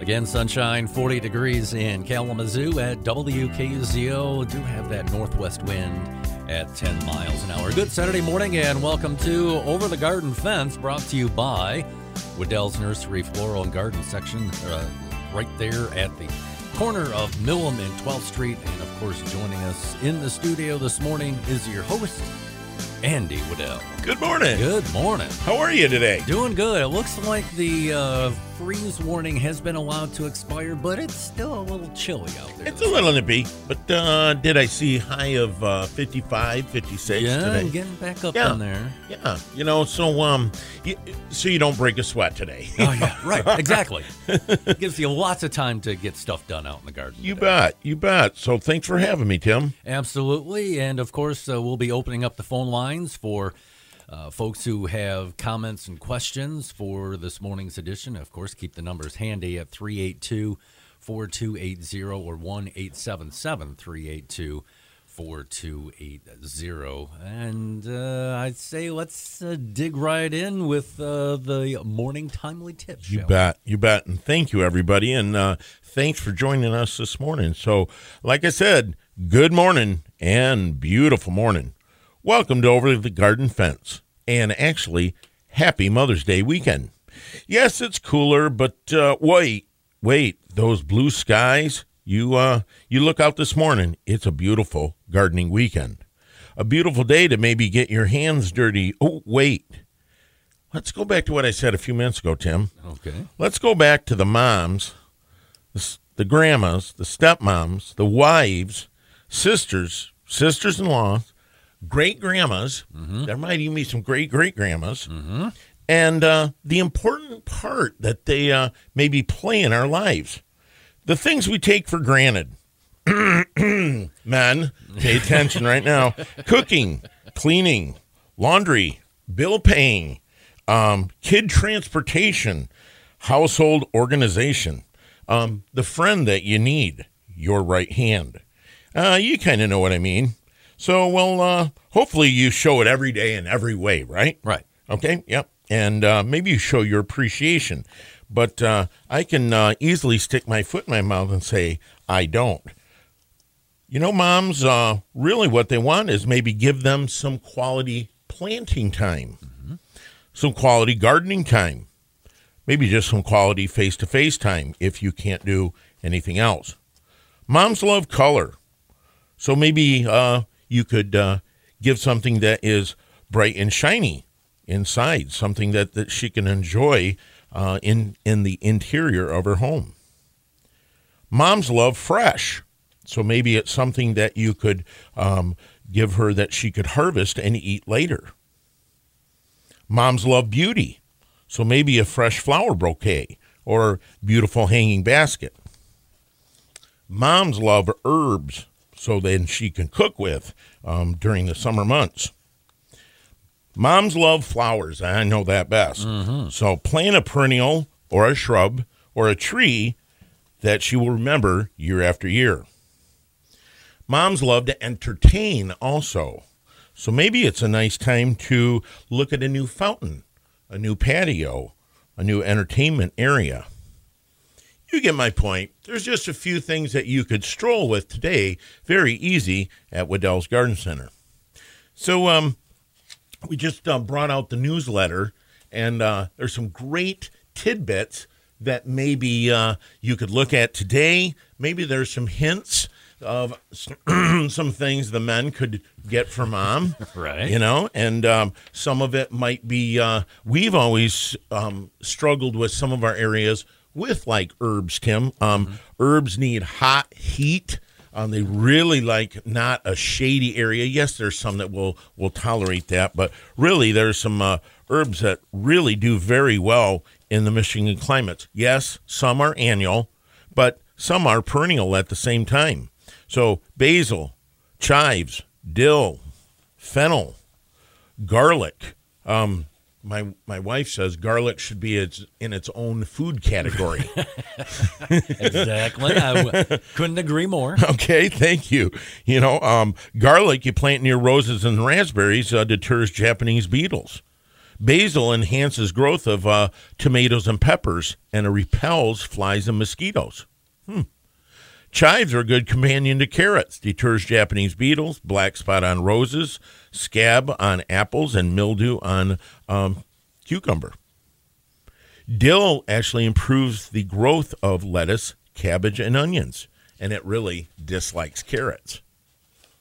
Again, sunshine, 40 degrees in Kalamazoo at WKZO. Do have that northwest wind at 10 miles an hour. Good Saturday morning, and welcome to Over the Garden Fence, brought to you by Wedel's Nursery Floral and Garden section, uh, right there at the corner of Milham and 12th Street. And of course, joining us in the studio this morning is your host, Andy Wedel. Good morning. Good morning. How are you today? Doing good. It looks like the uh, freeze warning has been allowed to expire, but it's still a little chilly out there. It's a little nippy, but uh, did I see high of uh, 55, 56 yeah, today? getting back up Yeah. on there. Yeah, you know, so um, you, so you don't break a sweat today. Oh yeah, right. Exactly. It gives you lots of time to get stuff done out in the garden. you today. bet, you bet. So thanks for having me, Tim. Absolutely. And of course, uh, we'll be opening up the phone lines for uh, folks who have comments and questions for this morning's edition. Of course, keep the numbers handy at 382 4280 or 1 877 382 4280. And uh, I'd say let's uh, dig right in with uh, the morning timely tips. You shall we? bet, you bet, and thank you, everybody, and uh, thanks for joining us this morning. So, like I said, good morning and beautiful morning. Welcome to Over the Garden Fence, and actually, happy Mother's Day weekend. Yes, it's cooler, but uh, wait, wait, those blue skies. You uh, you look out this morning. It's a beautiful gardening weekend, a beautiful day to maybe get your hands dirty. Oh, wait. Let's go back to what I said a few minutes ago, Tim. Okay. Let's go back to the moms, the, the grandmas, the stepmoms, the wives, sisters, sisters in law, great grandmas. There might even be some great great grandmas. And uh, the important part that they uh, maybe play in our lives. The things we take for granted. Men, pay attention right now. Cooking, cleaning, laundry, bill paying, um, kid transportation, household organization, um, the friend that you need, your right hand. Uh, you kind of know what I mean. So, well, uh, hopefully you show it every day in every way, right? Right. Okay, yep. And uh, maybe you show your appreciation. But uh, I can uh, easily stick my foot in my mouth and say, I don't. You know, moms, uh, really what they want is maybe give them some quality planting time, some quality gardening time, maybe just some quality face to face time if you can't do anything else. Moms love color. So maybe uh, you could uh, give something that is bright and shiny inside, something that, that she can enjoy uh, in, in the interior of her home. Moms love fresh. So maybe it's something that you could um, give her that she could harvest and eat later. Moms love beauty. So maybe a fresh flower bouquet or beautiful hanging basket. Moms love herbs, so then she can cook with um, during the summer months. Moms love flowers. I know that best. So plant a perennial or a shrub or a tree that she will remember year after year. Moms love to entertain also. So maybe it's a nice time to look at a new fountain, a new patio, a new entertainment area. You get my point. There's just a few things that you could stroll with today, very easy at Wedel's Garden Center. So, um, we just uh, brought out the newsletter, and uh, there's some great tidbits that maybe uh, you could look at today. Maybe there's some hints of some things the men could get from mom. Right. You know, and um, some of it might be, uh, we've always um, struggled with some of our areas with like herbs, Tim. Um, Herbs need hot heat. Um, they really like not a shady area. Yes, there's some that will will tolerate that, but really there's some uh, herbs that really do very well in the Michigan climates. Yes, some are annual, but some are perennial at the same time. So basil, chives, dill, fennel, garlic. Um, my my wife says garlic should be its in its own food category. Exactly. I w- couldn't agree more. okay, thank you. You know, um, garlic you plant near roses and raspberries uh, deters Japanese beetles. Basil enhances growth of uh, tomatoes and peppers, and it repels flies and mosquitoes. Hmm. Chives are a good companion to carrots, deters Japanese beetles, black spot on roses, scab on apples, and mildew on um, cucumber. Dill actually improves the growth of lettuce, cabbage, and onions, and it really dislikes carrots.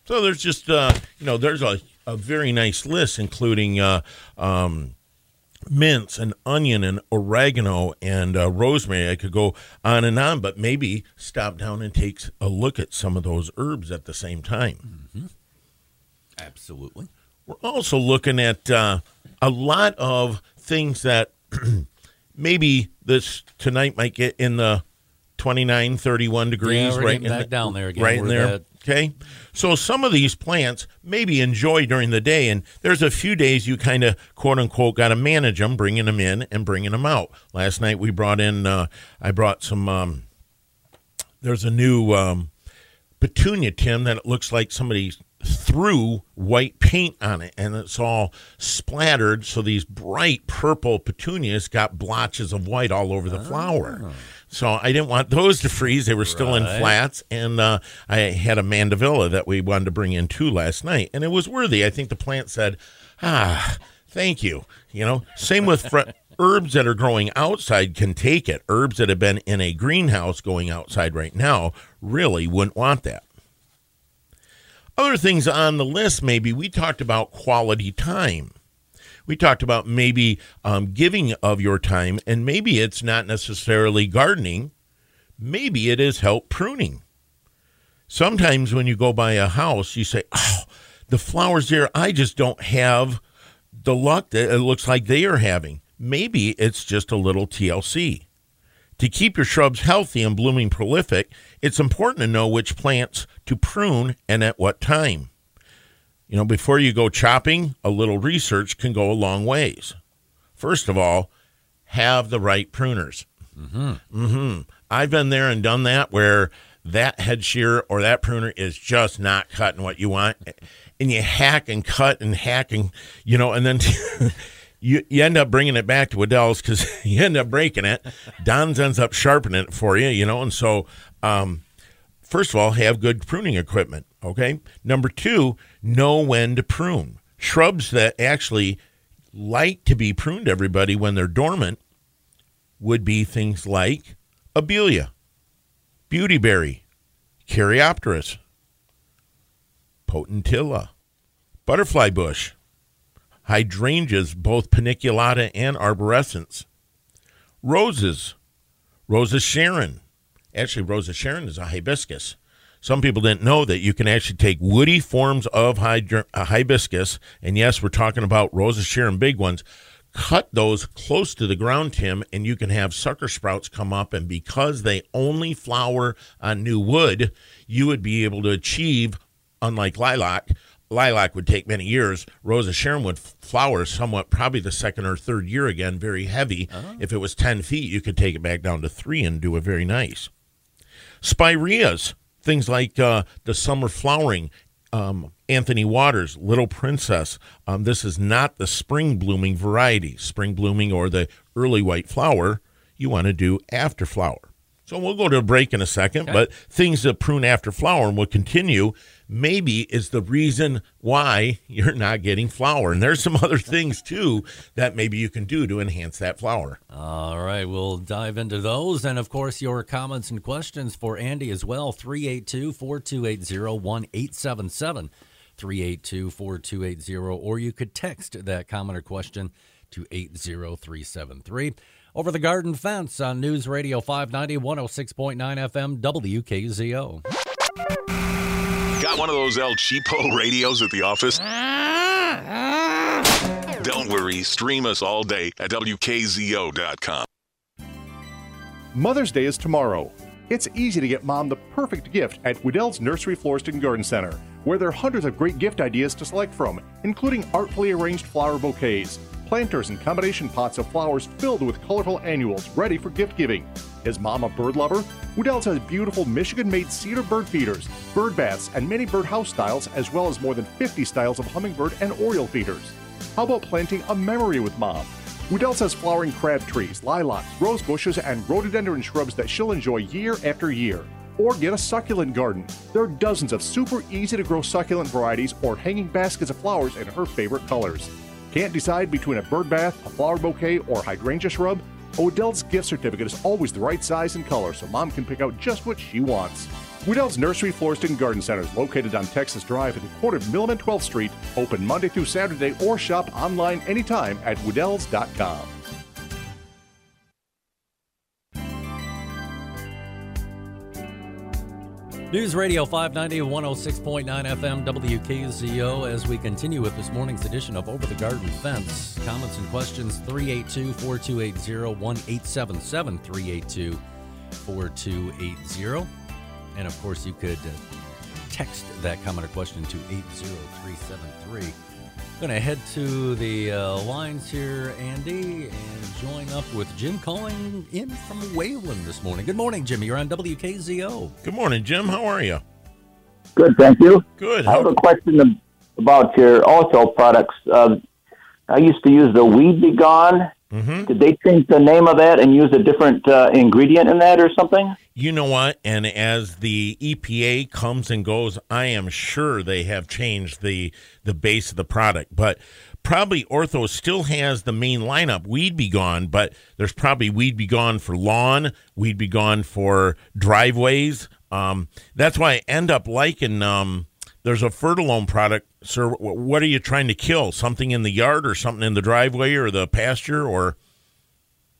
So there's just, uh, you know, there's a, a very nice list, including uh, um, mints and onion and oregano and uh, rosemary. I could go on and on, but maybe stop down and take a look at some of those herbs at the same time. Mm-hmm. Absolutely. We're also looking at uh, a lot of things that maybe this tonight might get in the 29, 31 degrees. Yeah, right in back the, down there again. Right in there. Okay. So some of these plants maybe enjoy during the day, and there's a few days you kind of quote unquote got to manage them, bringing them in and bringing them out. Last night we brought in, uh, I brought some, um, there's a new um, petunia, Tim, that it looks like somebody threw white paint on it and it's all splattered. So these bright purple petunias got blotches of white all over the flower. Oh. So I didn't want those to freeze. They were still in flats, and uh, I had a mandevilla that we wanted to bring in too last night, and it was worthy. I think the plant said, "Ah, thank you." You know, same with fr- herbs that are growing outside can take it. Herbs that have been in a greenhouse going outside right now really wouldn't want that. Other things on the list, maybe we talked about quality time we talked about maybe um, giving of your time, and maybe it's not necessarily gardening. Maybe it is help pruning. Sometimes when you go by a house, you say, "Oh, the flowers there, I just don't have the luck that it looks like they are having." Maybe it's just a little TLC. To keep your shrubs healthy and blooming prolific, it's important to know which plants to prune and at what time. You know, before you go chopping, a little research can go a long ways. First of all, have the right pruners. Mm-hmm. Mm-hmm. I've been there and done that where that head shear or that pruner is just not cutting what you want. And you hack and cut and hack and, you know, and then you, you end up bringing it back to Wedel's because you end up breaking it. Don's ends up sharpening it for you, you know, and so, um, first of all, have good pruning equipment. Okay. Number two, know when to prune. Shrubs that actually like to be pruned, everybody, when they're dormant would be things like abelia, beautyberry, caryopteris, potentilla, butterfly bush, hydrangeas, both paniculata and arborescens, roses, Rose of Sharon. Actually, Rose of Sharon is a hibiscus. Some people didn't know that you can actually take woody forms of hydra- uh, hibiscus, and yes, we're talking about Rose of Sharon big ones. Cut those close to the ground, Tim, and you can have sucker sprouts come up. And because they only flower on new wood, you would be able to achieve, unlike lilac, lilac would take many years. Rose of Sharon would flower somewhat, probably the second or third year again, very heavy. If it was 10 feet, you could take it back down to three and do it very nice. Spireas, things like uh, the summer flowering, um, Anthony Waterer, Little Princess. Um, this is not the spring blooming variety. Spring blooming or the early white flower, you want to do after flower. So we'll go to a break in a second, but things that prune after flower and will continue maybe is the reason why you're not getting flower. And there's some other things too that maybe you can do to enhance that flower. All right, we'll dive into those. And of course, your comments and questions for Andy as well 382 4280 1877. 382 4280. Or you could text that comment or question to 80373. Over the garden fence on News Radio 590, 106.9 FM, WKZO. Got one of those El Cheapo radios at the office? Don't worry, stream us all day at WKZO.com. Mother's Day is tomorrow. It's easy to get mom the perfect gift at Wedel's Nursery Florist and Garden Center, where there are hundreds of great gift ideas to select from, including artfully arranged flower bouquets, planters, and combination pots of flowers filled with colorful annuals ready for gift giving. Is mom a bird lover? Wedel's has beautiful Michigan made cedar bird feeders, bird baths, and many bird house styles, as well as more than 50 styles of hummingbird and oriole feeders. How about planting a memory with mom? Wedel's has flowering crab trees, lilacs, rose bushes, and rhododendron shrubs that she'll enjoy year after year. Or get a succulent garden. There are dozens of super easy to grow succulent varieties or hanging baskets of flowers in her favorite colors. Can't decide between a bird bath, a flower bouquet, or hydrangea shrub? Wedel's gift certificate is always the right size and color so mom can pick out just what she wants. Wedel's Nursery Florist and Garden Center is located on Texas Drive at the corner of Milham 12th Street, open Monday through Saturday, or shop online anytime at wedels.com. News Radio 590 106.9 FM WKZO as we continue with this morning's edition of Over the Garden Fence. Comments and questions 382 4280 1877 382 4280. And of course, you could uh, text that comment or question to 80373. Going to head to the uh, lines here, Andy, and join up with Jim calling in from Wayland this morning. Good morning, Jimmy. You're on WKZO. Good morning, Jim. How are you? Good, thank you. Good. I have a question about your also products. Um, I used to use the Weed Be Gone. Mhm. Did they change the name of that and use a different uh, ingredient in that or something? you know what? And as the EPA comes and goes, I am sure they have changed the the base of the product, but. Probably Ortho still has the main lineup. Weed Be Gone, but there's probably Weed Be Gone for lawn, Weed Be Gone for driveways. Um, that's why I end up liking. Um, there's a Fertilome product, sir. What are you trying to kill? Something in the yard, or something in the driveway, or the pasture, or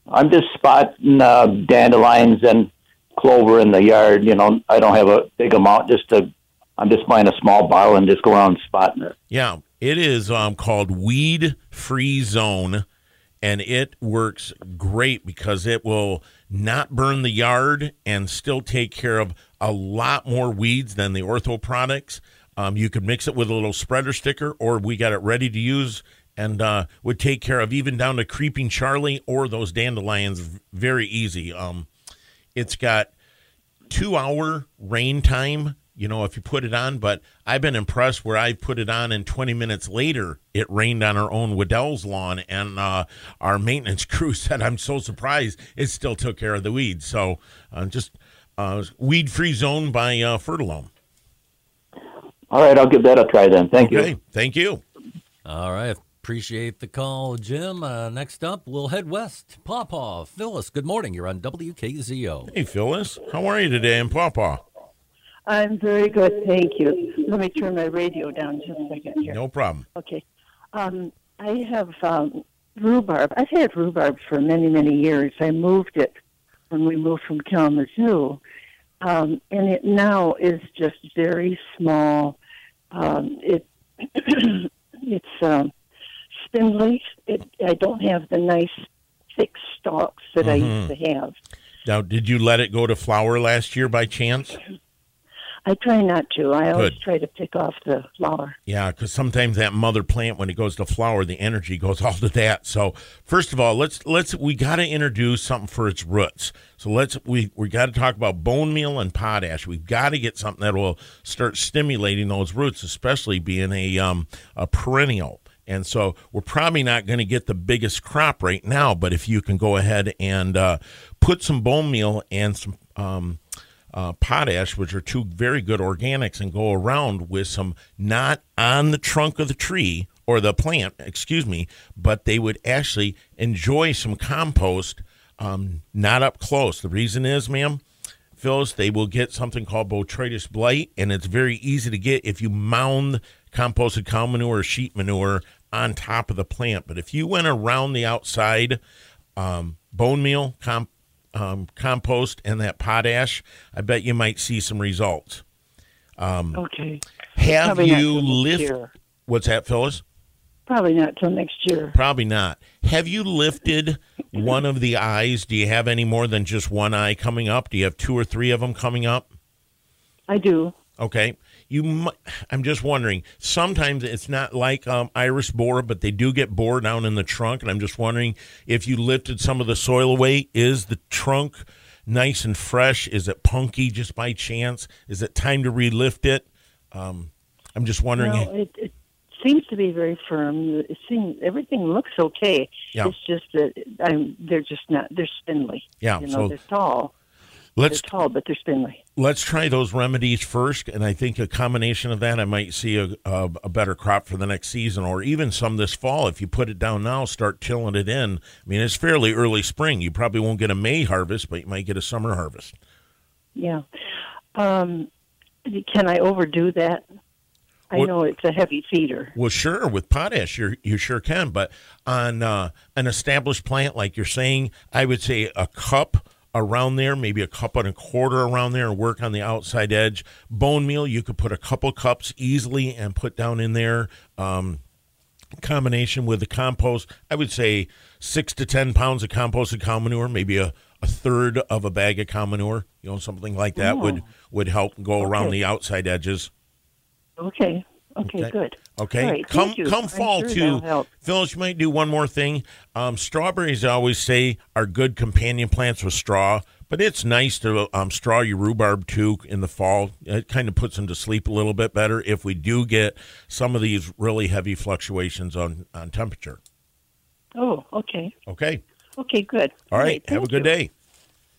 I'm just spotting uh, dandelions and clover in the yard. You know, I don't have a big amount. Just to, I'm just buying a small bottle and just go around spotting it. Yeah, it is um, called Weed Free Zone, and it works great because it will not burn the yard and still take care of a lot more weeds than the ortho products. Um, you could mix it with a little spreader sticker, or we got it ready to use and uh, would take care of even down to creeping Charlie or those dandelions very easy. Um, it's got two hour rain time you know if you put it on but i've been impressed where i put it on and 20 minutes later it rained on our own wedel's lawn and uh, our maintenance crew said i'm so surprised it still took care of the weeds so uh, just uh, weed free zone by uh, fertilome All right, I'll give that a try then. Thank okay you. thank you All right. Appreciate the call, Jim. Uh, next up, we'll head west. Paw Paw, Phyllis, good morning. You're on WKZO. hey phyllis how are you today in Paw Paw I'm very good, thank you. Let me turn my radio down just a second here. no problem Okay. Um, I have um, rhubarb. I've had rhubarb for many, many years. I moved it when we moved from Kalamazoo. Um, and it now is just very small. Um, it It's um, spindly. It, I don't have the nice thick stalks that I used to have. now did you let it go to flower last year by chance I try not to. I always Good. try to pick off the flower. Yeah, because sometimes that mother plant, when it goes to flower, the energy goes all to that. So first of all, let's let's we got to introduce something for its roots. So let's we we got to talk about bone meal and potash. We've got to get something that will start stimulating those roots, especially being a um a perennial. And so we're probably not going to get the biggest crop right now, but if you can go ahead and uh, put some bone meal and some um, uh, potash, which are two very good organics, and go around with some not on the trunk of the tree or the plant, excuse me, but they would actually enjoy some compost um, not up close. The reason is, ma'am, Phyllis, they will get something called botrytis blight, and it's very easy to get if you mound composted cow manure or sheep manure on top of the plant. But if you went around the outside, um, bone meal, comp, um, compost, and that potash, I bet you might see some results. Um, Okay. Have Probably you till next lift? year. What's that, Phyllis? Probably not till next year. Probably not. Have you lifted one of the eyes? Do you have any more than just one eye coming up? Do you have two or three of them coming up? I do. Okay. You, mu- I'm just wondering. Sometimes it's not like um, iris borer, but they do get bored down in the trunk, and I'm just wondering if you lifted some of the soil away. Is the trunk nice and fresh? Is it punky just by chance? Is it time to relift it? Um, I'm just wondering. Well, it, it seems to be very firm. It seems everything looks okay. Yeah. It's just that I'm, they're just not. They're spindly. Yeah, You know, so they're tall. Let's they're tall, but they're spindly. let's try those remedies first, and I think a combination of that, I might see a, a, a better crop for the next season, or even some this fall. If you put it down now, start tilling it in. I mean, it's fairly early spring. You probably won't get a May harvest, but you might get a summer harvest. Yeah. Um, can I overdo that? I know it's a heavy feeder. Well, sure, with potash, you you sure can. But on uh, an established plant, like you're saying, I would say a cup around there, maybe a cup and a quarter around there, and work on the outside edge. Bone meal, you could put a couple cups easily and put down in there. Um, combination with the compost, I would say six to ten pounds of composted cow manure, maybe a, a third of a bag of cow manure, you know, something like that would would help go around Okay. the outside edges. Okay. Okay, Okay. good. Okay, right, come come fall sure too. Phyllis. You might do one more thing. Um, strawberries, I always say, are good companion plants with straw, but it's nice to um, straw your rhubarb too in the fall. It kind of puts them to sleep a little bit better if we do get some of these really heavy fluctuations on on temperature. Oh, okay. Okay, Okay, good. all right. Have a good you. day.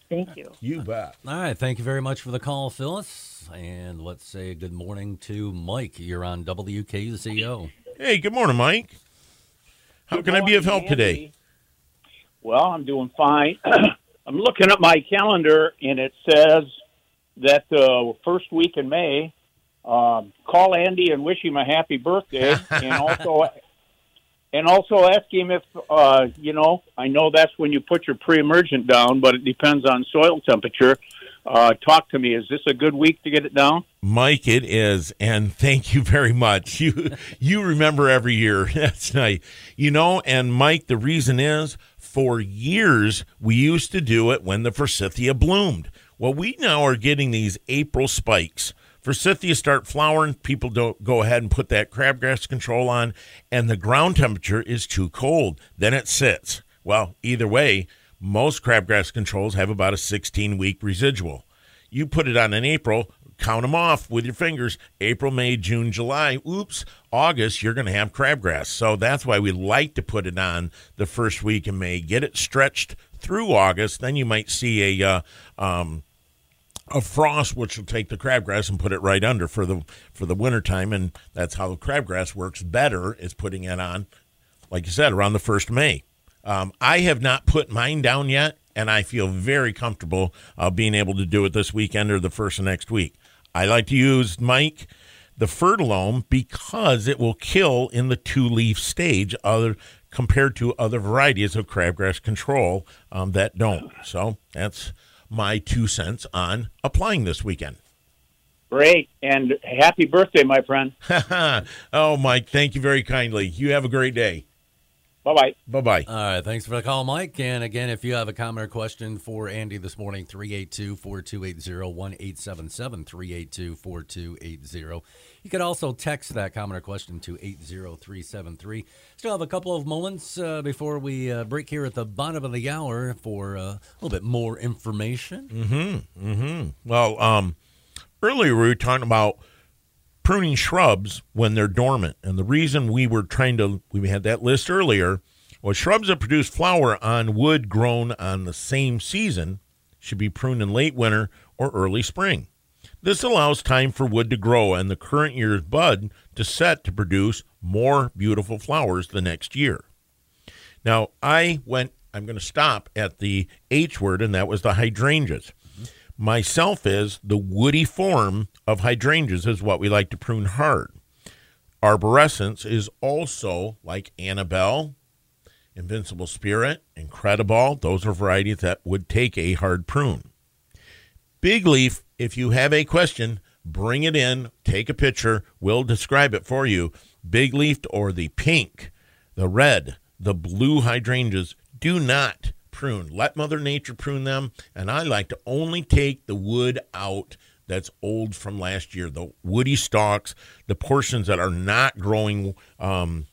Thank you. You bet. All right, thank you very much for the call, Phyllis. And let's say good morning to Mike. You're on WKZO. Hey, good morning, Mike. How Good can I be of help morning, today? Well, I'm doing fine. I'm looking at my calendar, and it says that the first week in May, um, call Andy and wish him a happy birthday, and also and also ask him if uh, you know. I know that's when you put your pre-emergent down, but it depends on soil temperature. Uh, talk to me. Is this a good week to get it down? Mike, it is, and thank you very much. You you remember every year. That's nice. You know, and Mike, the reason is for years we used to do it when the forsythia bloomed. Well, we now are getting these April spikes. Forsythia start flowering, people don't go ahead and put that crabgrass control on, and the ground temperature is too cold. Then it sits. Well, either way, most crabgrass controls have about a 16 week residual. You put it on in April, count them off with your fingers April, May, June, July. Oops, August, you're going to have crabgrass. So that's why we like to put it on the first week in May. Get it stretched through August. Then you might see a. Uh, um, a frost which will take the crabgrass and put it right under for the for the wintertime and that's how the crabgrass works better is putting it on like you said around the first of may. Um, i have not put mine down yet and i feel very comfortable uh, being able to do it this weekend or the first of next week. I like to use mike the fertilome because it will kill in the two leaf stage other compared to other varieties of crabgrass control um, that don't. So that's my two cents on applying this weekend. Great, and happy birthday, my friend. oh, Mike, thank you very kindly. You have a great day. Bye bye. Bye bye. All right, thanks for the call, Mike. And again, if you have a comment or question for Andy this morning, 382 4280 1877 382 4280. You could also text that comment or question to 80373. Still have a couple of moments uh, before we uh, break here at the bottom of the hour for uh, a little bit more information. Mhm. Mhm. Well, um, earlier we were talking about pruning shrubs when they're dormant. And the reason we were trying to, we had that list earlier, was shrubs that produce flower on wood grown on the same season should be pruned in late winter or early spring. This allows time for wood to grow and the current year's bud to set to produce more beautiful flowers the next year. Now, I went, I'm going to stop at the H word, and that was the hydrangeas. Myself is the woody form of hydrangeas is what we like to prune hard. Arborescens is also like Annabelle, Invincible Spirit, Incrediball. Those are varieties that would take a hard prune. Big leaf, if you have a question, bring it in, take a picture, we'll describe it for you. Big leafed or the pink, the red, the blue hydrangeas do not prune. Let Mother Nature prune them, and I like to only take the wood out that's old from last year, the woody stalks, the portions that are not growing um,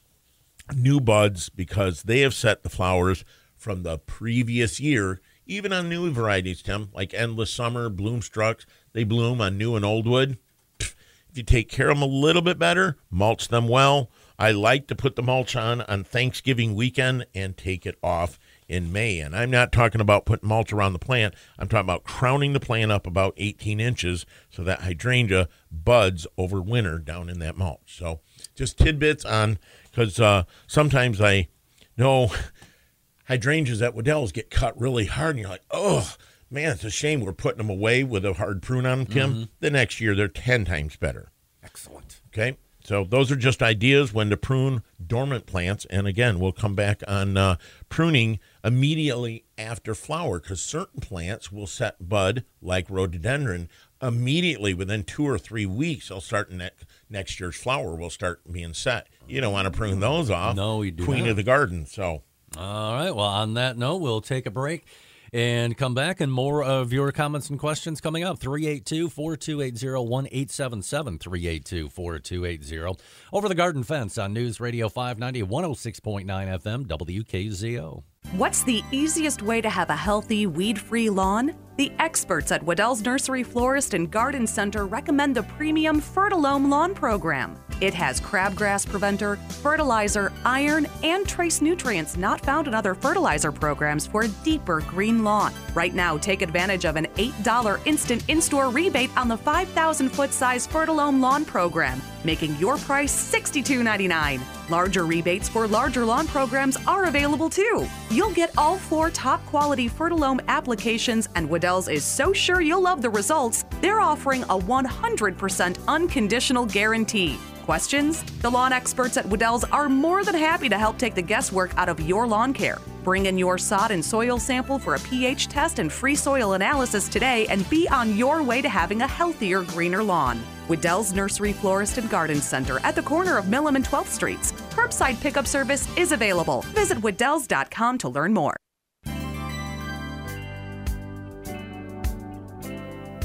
new buds because they have set the flowers from the previous year, even on new varieties, Tim, like Endless Summer, Bloomstrucks, they bloom on new and old wood. If you take care of them a little bit better, mulch them well, I like to put the mulch on on Thanksgiving weekend and take it off in May. And I'm not talking about putting mulch around the plant. I'm talking about crowning the plant up about 18 inches so that hydrangea buds over winter down in that mulch. So just tidbits on because uh, sometimes I know hydrangeas at Wedel's get cut really hard, and you're like, oh man, it's a shame we're putting them away with a hard prune on them, Kim. The next year they're 10 times better. Excellent. Okay. So those are just ideas when to prune dormant plants. And again, we'll come back on uh, pruning immediately after flower because certain plants will set bud, like rhododendron, immediately within two or three weeks. They'll start next next year's flower will start being set. You don't want to prune those off. No, you do Queen not. of the garden. So All right. Well, on that note, we'll take a break and come back and more of your comments and questions coming up 382 4280 1877 382 4280 over the garden fence on news radio 590 106.9 fm wkzo What's the easiest way to have a healthy, weed free lawn? The experts at Wedel's Nursery Florist and Garden Center recommend the premium Fertilome Lawn Program. It has crabgrass preventer, fertilizer, iron, and trace nutrients not found in other fertilizer programs for a deeper green lawn. Right now, take advantage of an $8 instant in store rebate on the 5,000 foot size Fertilome Lawn Program, making your price $62.99. Larger rebates for larger lawn programs are available too. You'll get all four top quality Fertilome applications, and Wedel's is so sure you'll love the results, they're offering a 100% unconditional guarantee. Questions? The lawn experts at Wedel's are more than happy to help take the guesswork out of your lawn care. Bring in your sod and soil sample for a pH test and free soil analysis today and be on your way to having a healthier, greener lawn. Wedel's Nursery Florist and Garden Center at the corner of Milham and 12th Streets. Curbside pickup service is available. Visit Wedels.com to learn more.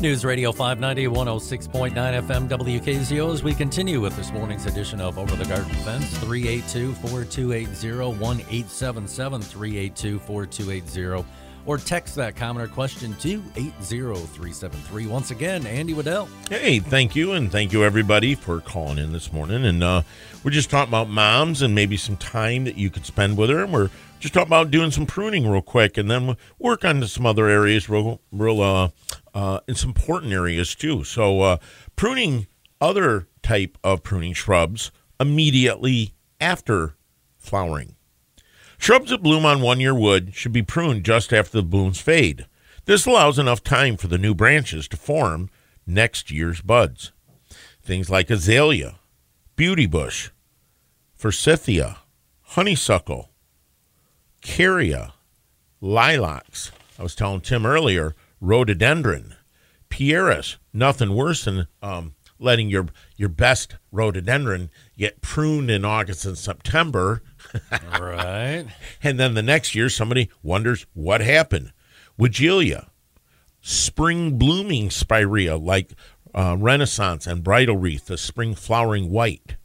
News Radio 590, 106.9 FM WKZO as we continue with this morning's edition of Over the Garden Fence. 382 4280 1877 382 4280 or text that comment or question to 80373. Once again, Andy Wedel. Hey, thank you, and thank you everybody for calling in this morning. And uh, we're just talking about moms and maybe some time that you could spend with her. And we're just talk about doing some pruning real quick, and then work on some other areas, real, real, uh, uh, in some important areas too. So, uh, pruning other type of pruning shrubs immediately after flowering. Shrubs that bloom on one year wood should be pruned just after the blooms fade. This allows enough time for the new branches to form next year's buds. Things like azalea, beauty bush, forsythia, honeysuckle, kerria, lilacs. I was telling Tim earlier, rhododendron, pieris. Nothing worse than um, letting your your best rhododendron get pruned in August and September Right. and then the next year, somebody wonders what happened. Weigela, spring blooming spirea like uh, Renaissance and bridal wreath, the spring flowering white,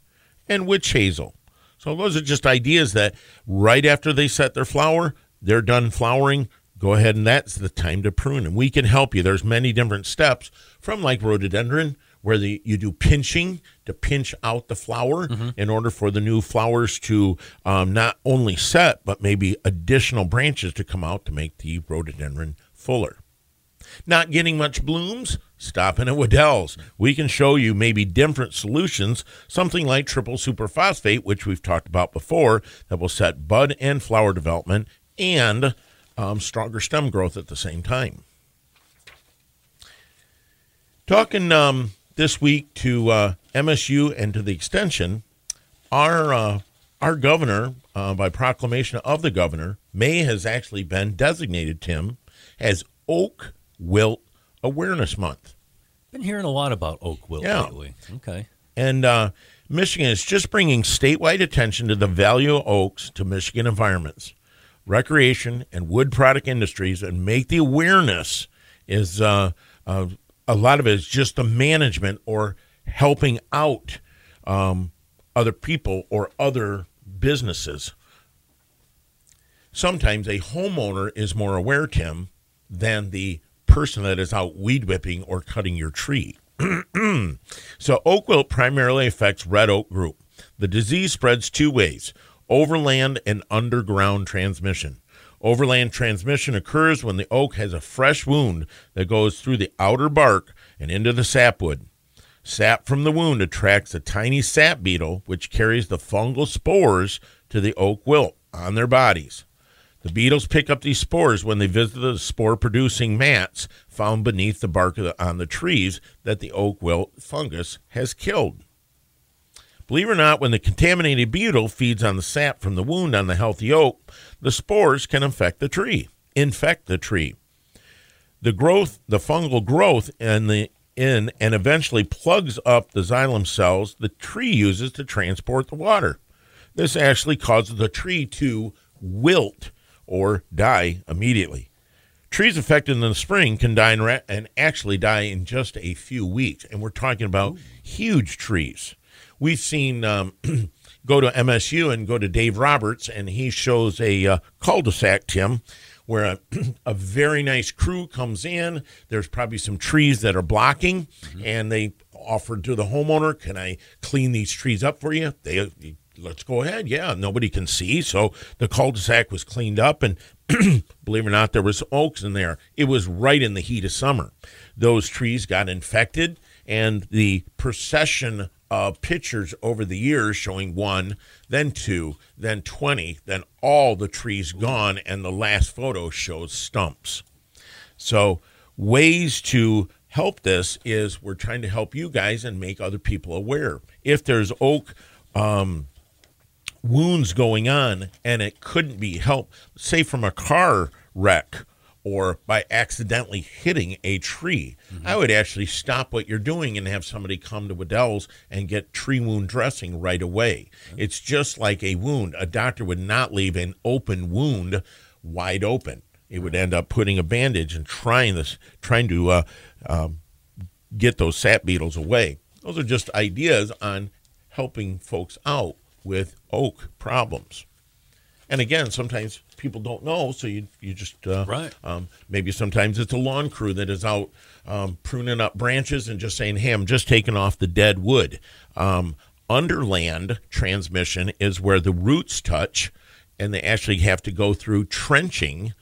and witch hazel. So those are just ideas that right after they set their flower, they're done flowering. Go ahead and that's the time to prune, and we can help you. There's many different steps from like rhododendron where the, you do pinching to pinch out the flower in order for the new flowers to um, not only set, but maybe additional branches to come out to make the rhododendron fuller. Not getting much blooms? Stop in at Wedel's. We can show you maybe different solutions, something like triple superphosphate, which we've talked about before, that will set bud and flower development and um, stronger stem growth at the same time. Talking um, this week to uh, MSU and to the extension, our uh, our governor, uh, by proclamation of the governor, May has actually been designated Tim as Oak Wilt Awareness Month, Been hearing a lot about oak wilt Yeah. lately. Okay. and uh, Michigan is just bringing statewide attention to the value of oaks to Michigan environments, recreation, and wood product industries, and make the awareness is uh, uh, a lot of it is just the management or helping out um, other people or other businesses. Sometimes a homeowner is more aware, Tim, than the person that is out weed whipping or cutting your tree. so oak wilt primarily affects red oak group. The disease spreads two ways overland and underground transmission. Overland transmission occurs when the oak has a fresh wound that goes through the outer bark and into the sapwood. Sap from the wound attracts a tiny sap beetle, which carries the fungal spores to the oak wilt on their bodies. The beetles pick up these spores when they visit the spore producing mats found beneath the bark the, on the trees that the oak wilt fungus has killed. Believe it or not, when the contaminated beetle feeds on the sap from the wound on the healthy oak, the spores can infect the tree, infect the tree. The growth, the fungal growth in the in and eventually plugs up the xylem cells the tree uses to transport the water. This actually causes the tree to wilt or die immediately. Trees affected in the spring can die ra- and actually die in just a few weeks, and we're talking about huge trees. We've seen um, go to MSU and go to Dave Roberts, and he shows a uh, cul-de-sac, Tim, where a, a very nice crew comes in. There's probably some trees that are blocking, and they offered to the homeowner, "Can I clean these trees up for you?" They let's go ahead. Yeah, nobody can see, so the cul-de-sac was cleaned up, and believe it or not, there was oaks in there. It was right in the heat of summer. Those trees got infected, and the procession of pictures over the years showing one, then two, then 20, then all the trees gone, and the last photo shows stumps. So, ways to help this is we're trying to help you guys and make other people aware. If there's oak um, wounds going on and it couldn't be helped, say from a car wreck or by accidentally hitting a tree, I would actually stop what you're doing and have somebody come to Wedel's and get tree wound dressing right away. It's just like a wound. A doctor would not leave an open wound wide open. It would end up putting a bandage and trying this, trying to uh, um, get those sap beetles away. Those are just ideas on helping folks out with oak problems. And again, sometimes people don't know, so you you just uh, Right. Um, maybe sometimes it's a lawn crew that is out um, pruning up branches and just saying, "Hey, I'm just taking off the dead wood." Um, underland transmission is where the roots touch, and they actually have to go through trenching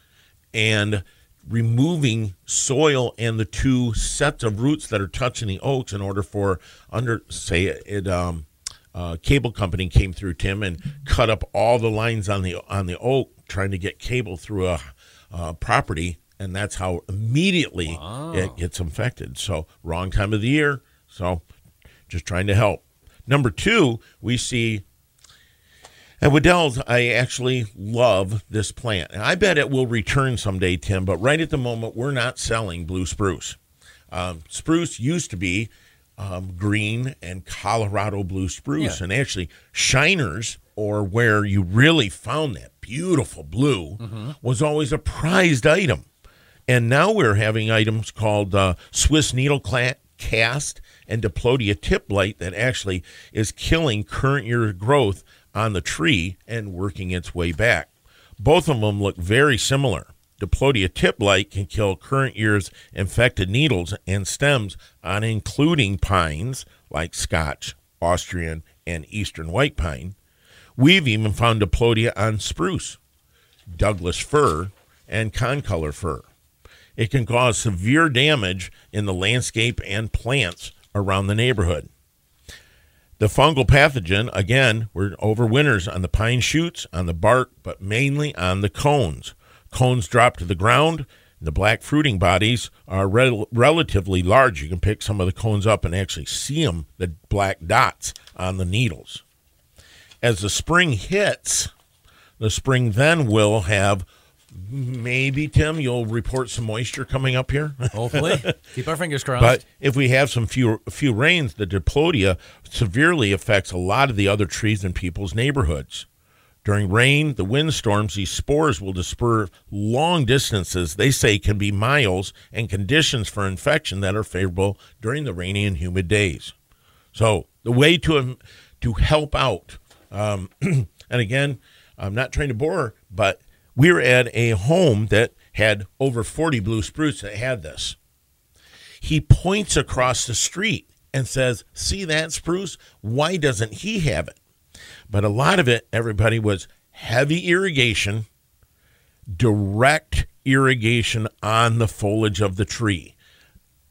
and removing soil and the two sets of roots that are touching the oaks in order for under say it um uh, cable company came through Tim and cut up all the lines on the on the oak trying to get cable through a uh, property and that's how immediately it gets infected so wrong time of the year so just trying to help number two we see at Wedel's, I actually love this plant. And I bet it will return someday, Tim, but right at the moment, we're not selling blue spruce. Um, spruce used to be um, green and Colorado blue spruce, and actually, shiners, or where you really found that beautiful blue, was always a prized item. And now we're having items called uh, Swiss needle cla- cast and Diplodia tip blight that actually is killing current year growth on the tree and working its way back. Both of them look very similar. Diplodia tip blight can kill current year's infected needles and stems on including pines like Scotch, Austrian, and Eastern white pine. We've even found Diplodia on spruce, Douglas fir, and concolor fir. It can cause severe damage in the landscape and plants around the neighborhood. The fungal pathogen, again, we're overwinters on the pine shoots, on the bark, but mainly on the cones. Cones drop to the ground. The black fruiting bodies are rel- relatively large. You can pick some of the cones up and actually see them, the black dots on the needles. As the spring hits, the spring then will have maybe, Tim, you'll report some moisture coming up here. Hopefully. Keep our fingers crossed. But if we have some few few rains, the diplodia severely affects a lot of the other trees in people's neighborhoods. During rain, the windstorms, these spores will disperse long distances. They say can be miles, and conditions for infection that are favorable during the rainy and humid days. So the way to to help out, um, and again, I'm not trying to bore, but we were at a home that had over 40 blue spruce that had this he points across the street and says, See that spruce? Why doesn't he have it? But a lot of it, everybody, was heavy irrigation, direct irrigation on the foliage of the tree.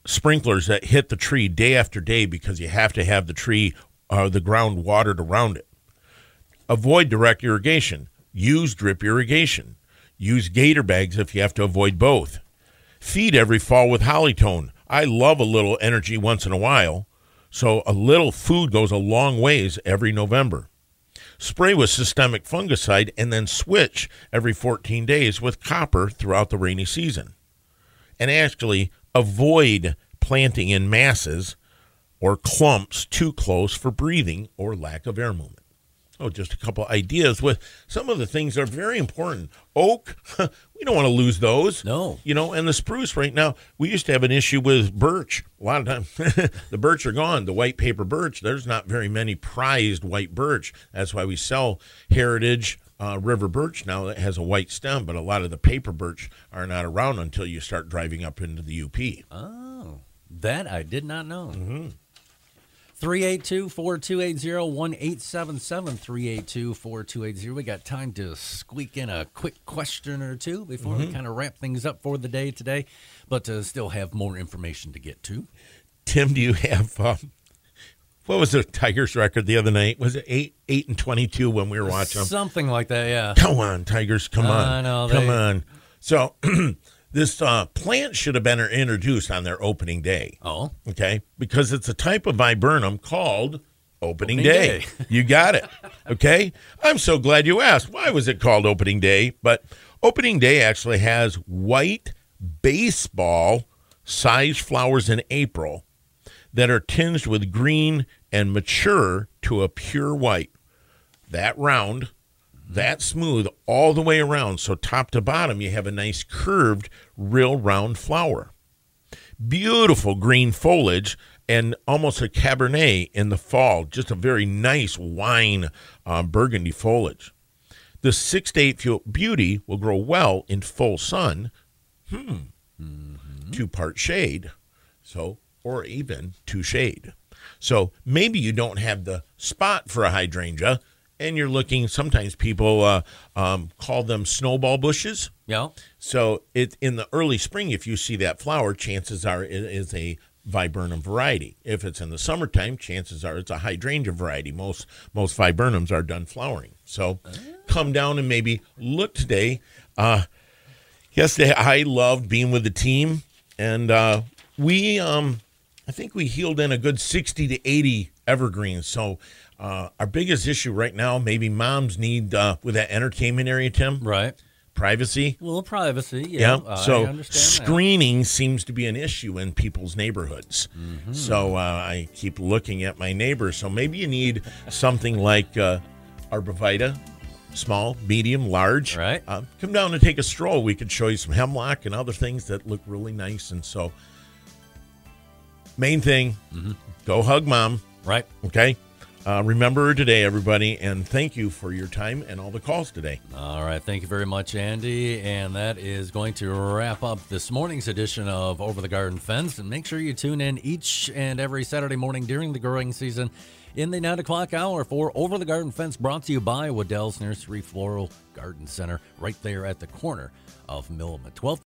Sprinklers that hit the tree day after day because you have to have the tree or the ground watered around it. Avoid direct irrigation. Use drip irrigation. Use gator bags if you have to avoid both. Feed every fall with Holly-tone. I love a little energy once in a while, so a little food goes a long ways every November. Spray with systemic fungicide and then switch every 14 days with copper throughout the rainy season. And actually avoid planting in masses or clumps too close for breathing or lack of air movement. Oh, just a couple ideas with some of the things that are very important. Oak, we don't want to lose those. No. You know, and the spruce right now, we used to have an issue with birch. A lot of times the birch are gone. The white paper birch, there's not very many prized white birch. That's why we sell heritage uh, river birch now that has a white stem, but a lot of the paper birch are not around until you start driving up into the UP. Oh, that I did not know. 382 4280 1877 382 4280. We got time to squeak in a quick question or two before we kind of wrap things up for the day today, but uh, still have more information to get to. Tim, do you have um, what was the Tigers record the other night? Was it eight eight and twenty two when we were watching? Something like that, yeah. Come on, Tigers, come on, I know, come they- on. So this uh, plant should have been introduced on their opening day. Oh, Okay, because it's a type of viburnum called opening, Opening day. day. you got it. Okay, I'm so glad you asked. Why was it called opening day? But opening day actually has white baseball sized flowers in April that are tinged with green and mature to a pure white. That round, that smooth all the way around. So top to bottom, you have a nice curved, real round flower. Beautiful green foliage and almost a cabernet in the fall. Just a very nice wine uh, burgundy foliage. The six to eight feet beauty will grow well in full sun. Hmm. two part shade. So or even two shade. So maybe you don't have the spot for a hydrangea and you're looking sometimes people uh, um, call them snowball bushes. Yeah. So it in the early spring if you see that flower chances are it is a viburnum variety. If it's in the summertime chances are it's a hydrangea variety. Most most viburnums are done flowering. So oh. come down and maybe look today. Uh, yesterday i loved being with the team. And uh, we um, i think we healed in a good 60 to 80 evergreen. So uh, our biggest issue right now, maybe moms need uh, with that entertainment area, Tim. Right. Privacy. A little privacy. Yeah. yeah. so screening that. seems to be an issue in people's neighborhoods. Mm-hmm. So uh, I keep looking at my neighbor. So maybe you need something like uh, arborvitae. Small, medium, large. Right. Uh, come down and take a stroll. We could show you some hemlock and other things that look really nice. And so, main thing, mm-hmm. go hug mom. Right. Okay. Uh, remember today, everybody, and thank you for your time and all the calls today. All right. Thank you very much, Andy. And that is going to wrap up this morning's edition of Over the Garden Fence. And make sure you tune in each and every Saturday morning during the growing season in the 9 o'clock hour for Over the Garden Fence, brought to you by Wedel's Nursery Floral Garden Center, right there at the corner of Mill and 12.